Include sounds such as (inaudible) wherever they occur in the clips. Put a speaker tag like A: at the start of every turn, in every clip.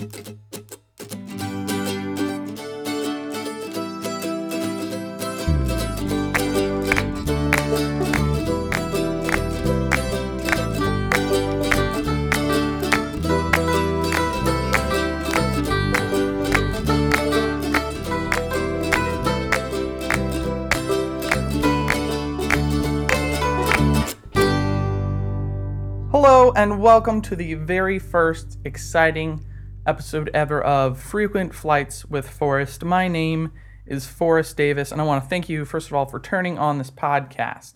A: Hello, and welcome to the very first exciting episode ever of Frequent Flights with Forrest. My name is Forrest Davis, and I want to thank you, first of all, for turning on this podcast.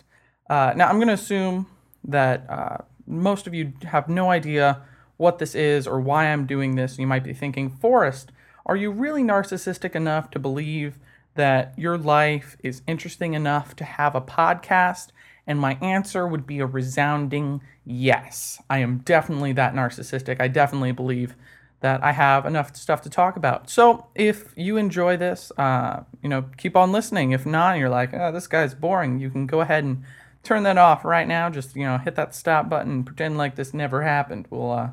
A: Uh, now, I'm going to assume that uh, most of you have no idea what this is or why I'm doing this. You might be thinking, Forrest, are you really narcissistic enough to believe that your life is interesting enough to have a podcast? And my answer would be a resounding yes. I am definitely that narcissistic. I definitely believe that I have enough stuff to talk about. So if you enjoy this, uh, you know, keep on listening. If not, you're like, oh, this guy's boring, you can go ahead and turn that off right now. Just you know, hit that stop button, pretend like this never happened. We'll uh,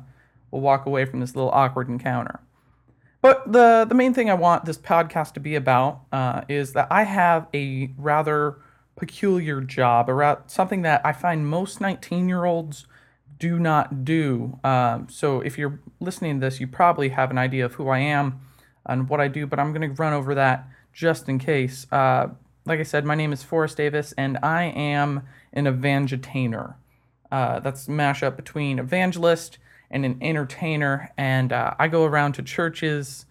A: we'll walk away from this little awkward encounter. But the the main thing I want this podcast to be about uh, is that I have a rather peculiar job, around something that I find most 19 year olds do not do. Um, so if you're listening to this, you probably have an idea of who I am and what I do, but I'm going to run over that just in case. Uh, like I said, my name is Forrest Davis, and I am an evangetainer. Uh, that's a mashup between evangelist and an entertainer, and uh, I go around to churches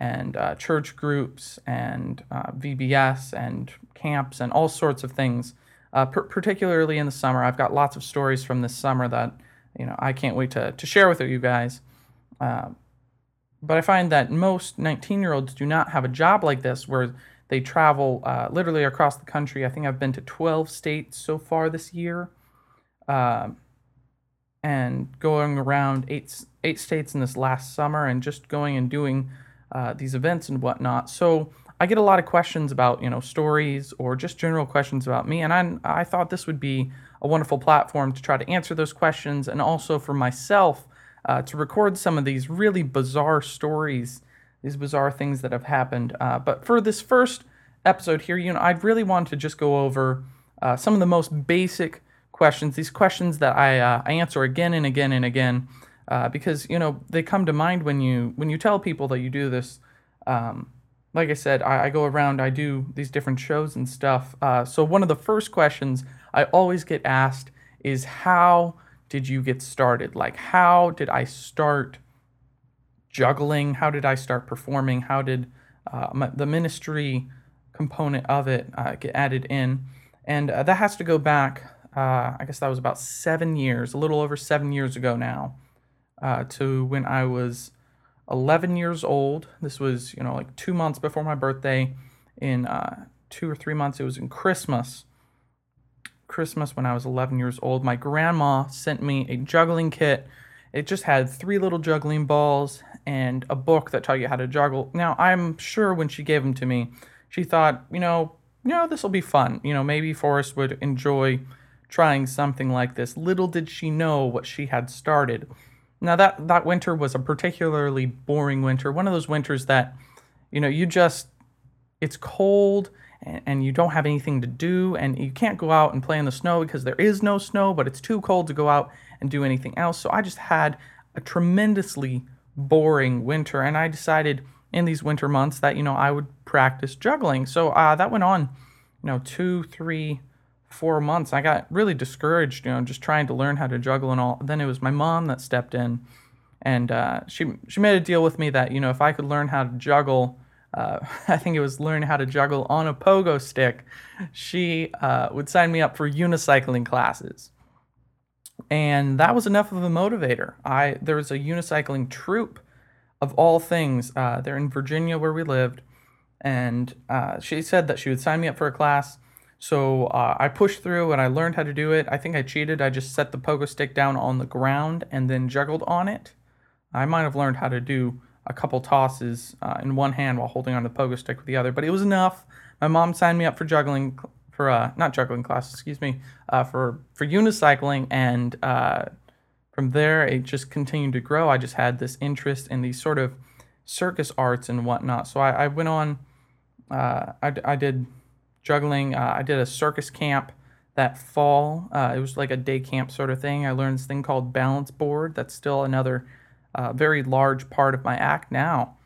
A: and uh, church groups and uh, VBS and camps and all sorts of things. Uh, per- particularly in the summer, I've got lots of stories from this summer that you know I can't wait to to share with you guys. Uh, but I find that most 19 year olds do not have a job like this where they travel uh, literally across the country. I think I've been to 12 states so far this year. Uh, and going around eight eight states in this last summer, and just going and doing uh, these events and whatnot. So I get a lot of questions about you know stories or just general questions about me, and I I thought this would be a wonderful platform to try to answer those questions, and also for myself uh, to record some of these really bizarre stories, these bizarre things that have happened. Uh, but for this first episode here, you know, I really wanted to just go over uh, some of the most basic questions, these questions that I uh, I answer again and again and again uh, because you know they come to mind when you when you tell people that you do this. Um, like I said, I, I, go around, I do these different shows and stuff. Uh, so one of the first questions I always get asked is, "How did you get started? Like, how did I start juggling? How did I start performing? How did uh, my, the ministry component of it uh, get added in?" And uh, that has to go back. Uh, I guess that was about seven years, a little over seven years ago now uh, to when I was 11 years old. This was, you know, like two months before my birthday. In uh, two or three months, it was in Christmas. Christmas when I was 11 years old. My grandma sent me a juggling kit. It just had three little juggling balls and a book that taught you how to juggle. Now, I'm sure when she gave them to me, she thought, you know, you know, this will be fun. You know, maybe Forrest would enjoy trying something like this. Little did she know what she had started. Now that that winter was a particularly boring winter. One of those winters that, you know, you just it's cold and, you don't have anything to do and you can't go out and play in the snow because there is no snow, but it's too cold to go out and do anything else. So I just had a tremendously boring winter and I decided in these winter months that, you know, I would practice juggling. So uh, that went on, you know, two, three, four months. I got really discouraged, you know, just trying to learn how to juggle and all. Then it was my mom that stepped in, and uh, she she made a deal with me that you know if I could learn how to juggle, uh, (laughs) I think it was learn how to juggle on a pogo stick, she uh, would sign me up for unicycling classes. And that was enough of a motivator. I there was a unicycling troop, of all things. Uh, they're in Virginia where we lived, and uh, she said that she would sign me up for a class so uh, I pushed through and I learned how to do it. I think I cheated. I just set the pogo stick down on the ground and then juggled on it. I might have learned how to do a couple tosses uh, in one hand while holding on the pogo stick with the other, but it was enough. My mom signed me up for juggling, for uh, not juggling classes, excuse me, uh, for for unicycling and uh, from there, it just continued to grow. I just had this interest in these sort of circus arts and whatnot. So I, I went on, uh, I, I did juggling. Uh, I did a circus camp that fall. Uh, it was like a day camp sort of thing. I learned this thing called balance board. That's still another uh, very large part of my act now.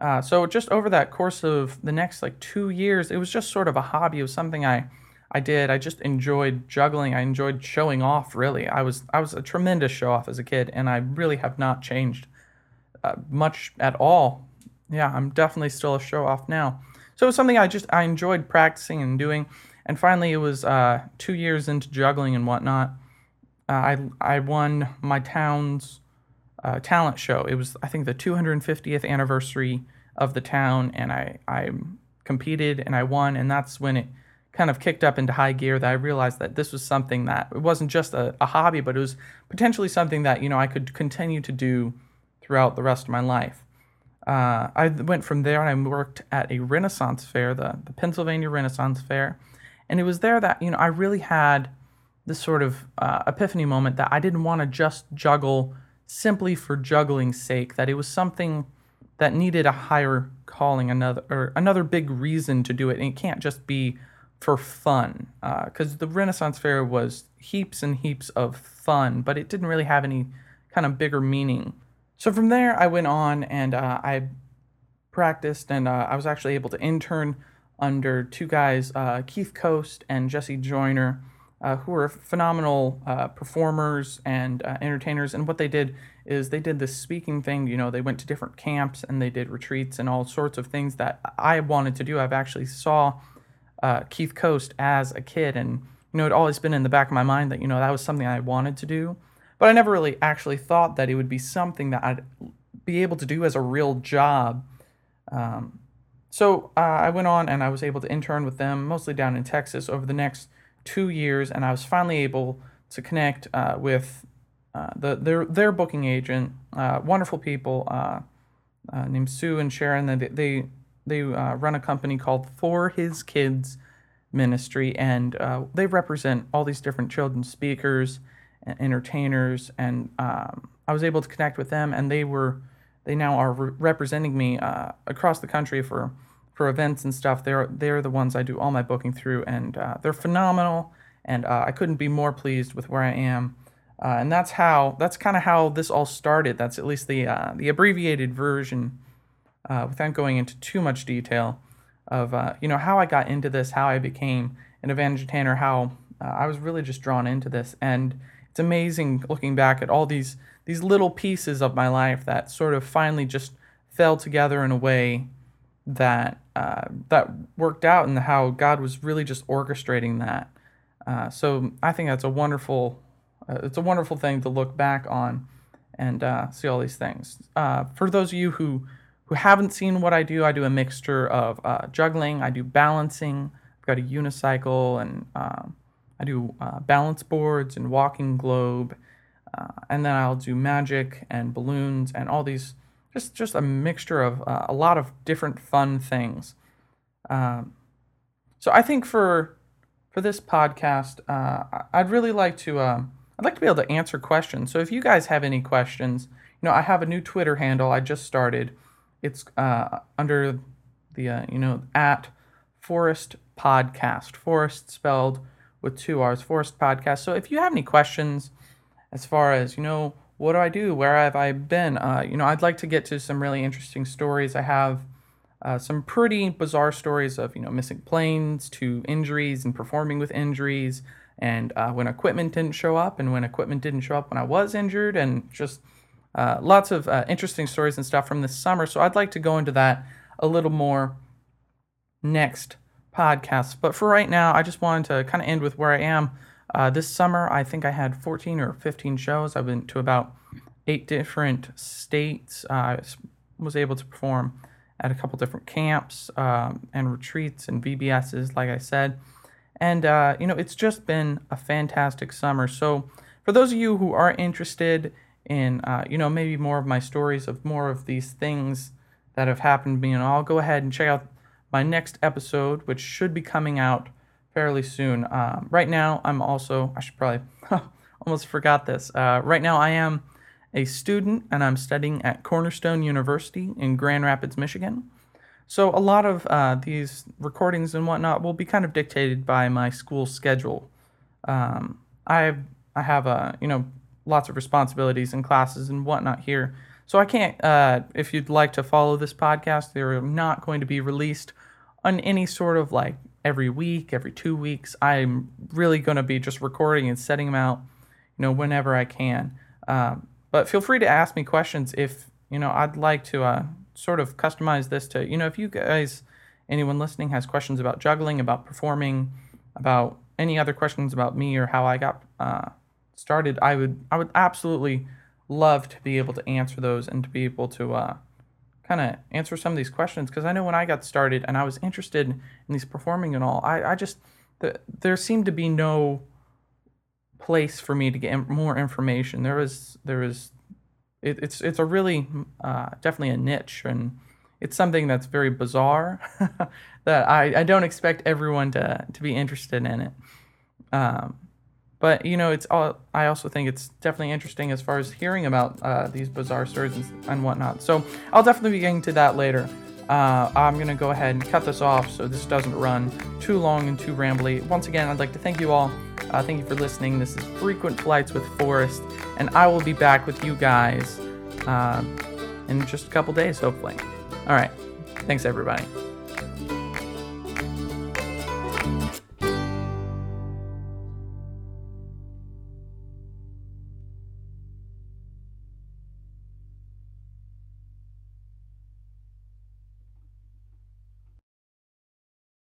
A: Uh, so just over that course of the next like two years, it was just sort of a hobby. It was something I, I did. I just enjoyed juggling. I enjoyed showing off. Really, I was I was a tremendous show off as a kid, and I really have not changed uh, much at all. Yeah, I'm definitely still a show off now. So it was something I just I enjoyed practicing and doing. And finally, it was uh, two years into juggling and whatnot. Uh, I I won my town's uh, talent show. It was I think the 250th anniversary of the town, and I I competed and I won, and that's when it kind of kicked up into high gear that I realized that this was something that it wasn't just a, a hobby, but it was potentially something that you know I could continue to do throughout the rest of my life. Uh, I went from there and I worked at a Renaissance fair, the, the Pennsylvania Renaissance Fair, and it was there that, you know, I really had this sort of uh, epiphany moment that I didn't want to just juggle simply for juggling's sake, that it was something that needed a higher calling, another or another big reason to do it. And it can't just be for fun, because uh, the Renaissance Fair was heaps and heaps of fun, but it didn't really have any kind of bigger meaning. So from there, I went on and uh, I practiced, and uh, I was actually able to intern under two guys, uh, Keith Coast and Jesse Joyner, uh, who were phenomenal uh, performers and uh, entertainers. And what they did is they did this speaking thing. You know, they went to different camps and they did retreats and all sorts of things that I wanted to do. I've actually saw uh, Keith Coast as a kid, and you know, it always been in the back of my mind that you know that was something I wanted to do. But I never really actually thought that it would be something that I'd be able to do as a real job. Um, so uh, I went on and I was able to intern with them, mostly down in Texas, over the next two years, and I was finally able to connect uh, with uh, the their their booking agent, uh, wonderful people uh, uh, named Sue and Sharon. They they they run a company called For His Kids Ministry, and they represent all these different children speakers, and entertainers, and um, I was able to connect with them, and they were they now are re- representing me across the country for for events and stuff, they're they're the ones I do all my booking through, and uh, they're phenomenal. And uh, I couldn't be more pleased with where I am. Uh, and that's how that's kind of how this all started. That's at least the uh, the abbreviated version, uh, without going into too much detail, of uh, you know how I got into this, how I became an evangelator, how I was really just drawn into this, and it's amazing looking back at all these these little pieces of my life that sort of finally just fell together in a way that uh, that worked out and how God was really just orchestrating that. Uh, so I think that's a wonderful uh, it's a wonderful thing to look back on and uh, see all these things. Uh, for those of you who who haven't seen what I do, I do a mixture of uh, juggling, I do balancing, I've got a unicycle, and um, I do balance boards and walking globe, and then I'll do magic and balloons and all these just just a mixture of uh, a lot of different fun things. Um, so I think for for this podcast, uh, I'd really like to um, I'd like to be able to answer questions. So if you guys have any questions, you know, I have a new Twitter handle I just started. It's uh, under the uh, you know at Forrest Podcast. Forrest spelled with two R's. Forrest Podcast. So if you have any questions, as far as you know what do I do? Where have I been? Uh, you know, I'd like to get to some really interesting stories. I have uh, some pretty bizarre stories of you know missing planes to injuries and performing with injuries, and uh, when equipment didn't show up, and when equipment didn't show up when I was injured, and just uh, lots of uh, interesting stories and stuff from this summer. So I'd like to go into that a little more next podcast. But for right now, I just wanted to kind of end with where I am uh, this summer, I think I had 14 or 15 shows. I've been to about eight different states. Uh, I was able to perform at a couple different camps um, and retreats and VBSs, like I said. And, uh, you know, it's just been a fantastic summer. So, for those of you who are interested in, uh, you know, maybe more of my stories of more of these things that have happened to me, and I'll go ahead and check out my next episode, which should be coming out fairly soon. Um, right now, I'm also, I should probably (laughs) almost forgot this. Uh, right now, I am a student and I'm studying at Cornerstone University in Grand Rapids, Michigan. So, a lot of uh, these recordings and whatnot will be kind of dictated by my school schedule. Um, I I have uh, you know lots of responsibilities and classes and whatnot here, so I can't. Uh, if you'd like to follow this podcast, they're not going to be released on any sort of like every week, every two weeks. I'm really going to be just recording and setting them out, you know, whenever I can. Um, but feel free to ask me questions if you know I'd like to uh, sort of customize this to you know if you guys, anyone listening, has questions about juggling, about performing, about any other questions about me or how I got uh, started, I would I would absolutely love to be able to answer those and to be able to uh, kind of answer some of these questions because I know when I got started and I was interested in these performing and all, I, I just the, there seemed to be no place for me to get more information. There was there was it, it's it's a really uh, definitely a niche and it's something that's very bizarre (laughs) that I, I don't expect everyone to to be interested in it. Um, but you know, it's all. I also think it's definitely interesting as far as hearing about uh, these bizarre stories and, and, whatnot. So I'll definitely be getting to that later. Uh, I'm gonna go ahead and cut this off so this doesn't run too long and too rambly. Once again, I'd like to thank you all. Uh, thank you for listening. This is Frequent Flights with Forrest, and I will be back with you guys uh, in just a couple days, hopefully. All right. Thanks, everybody.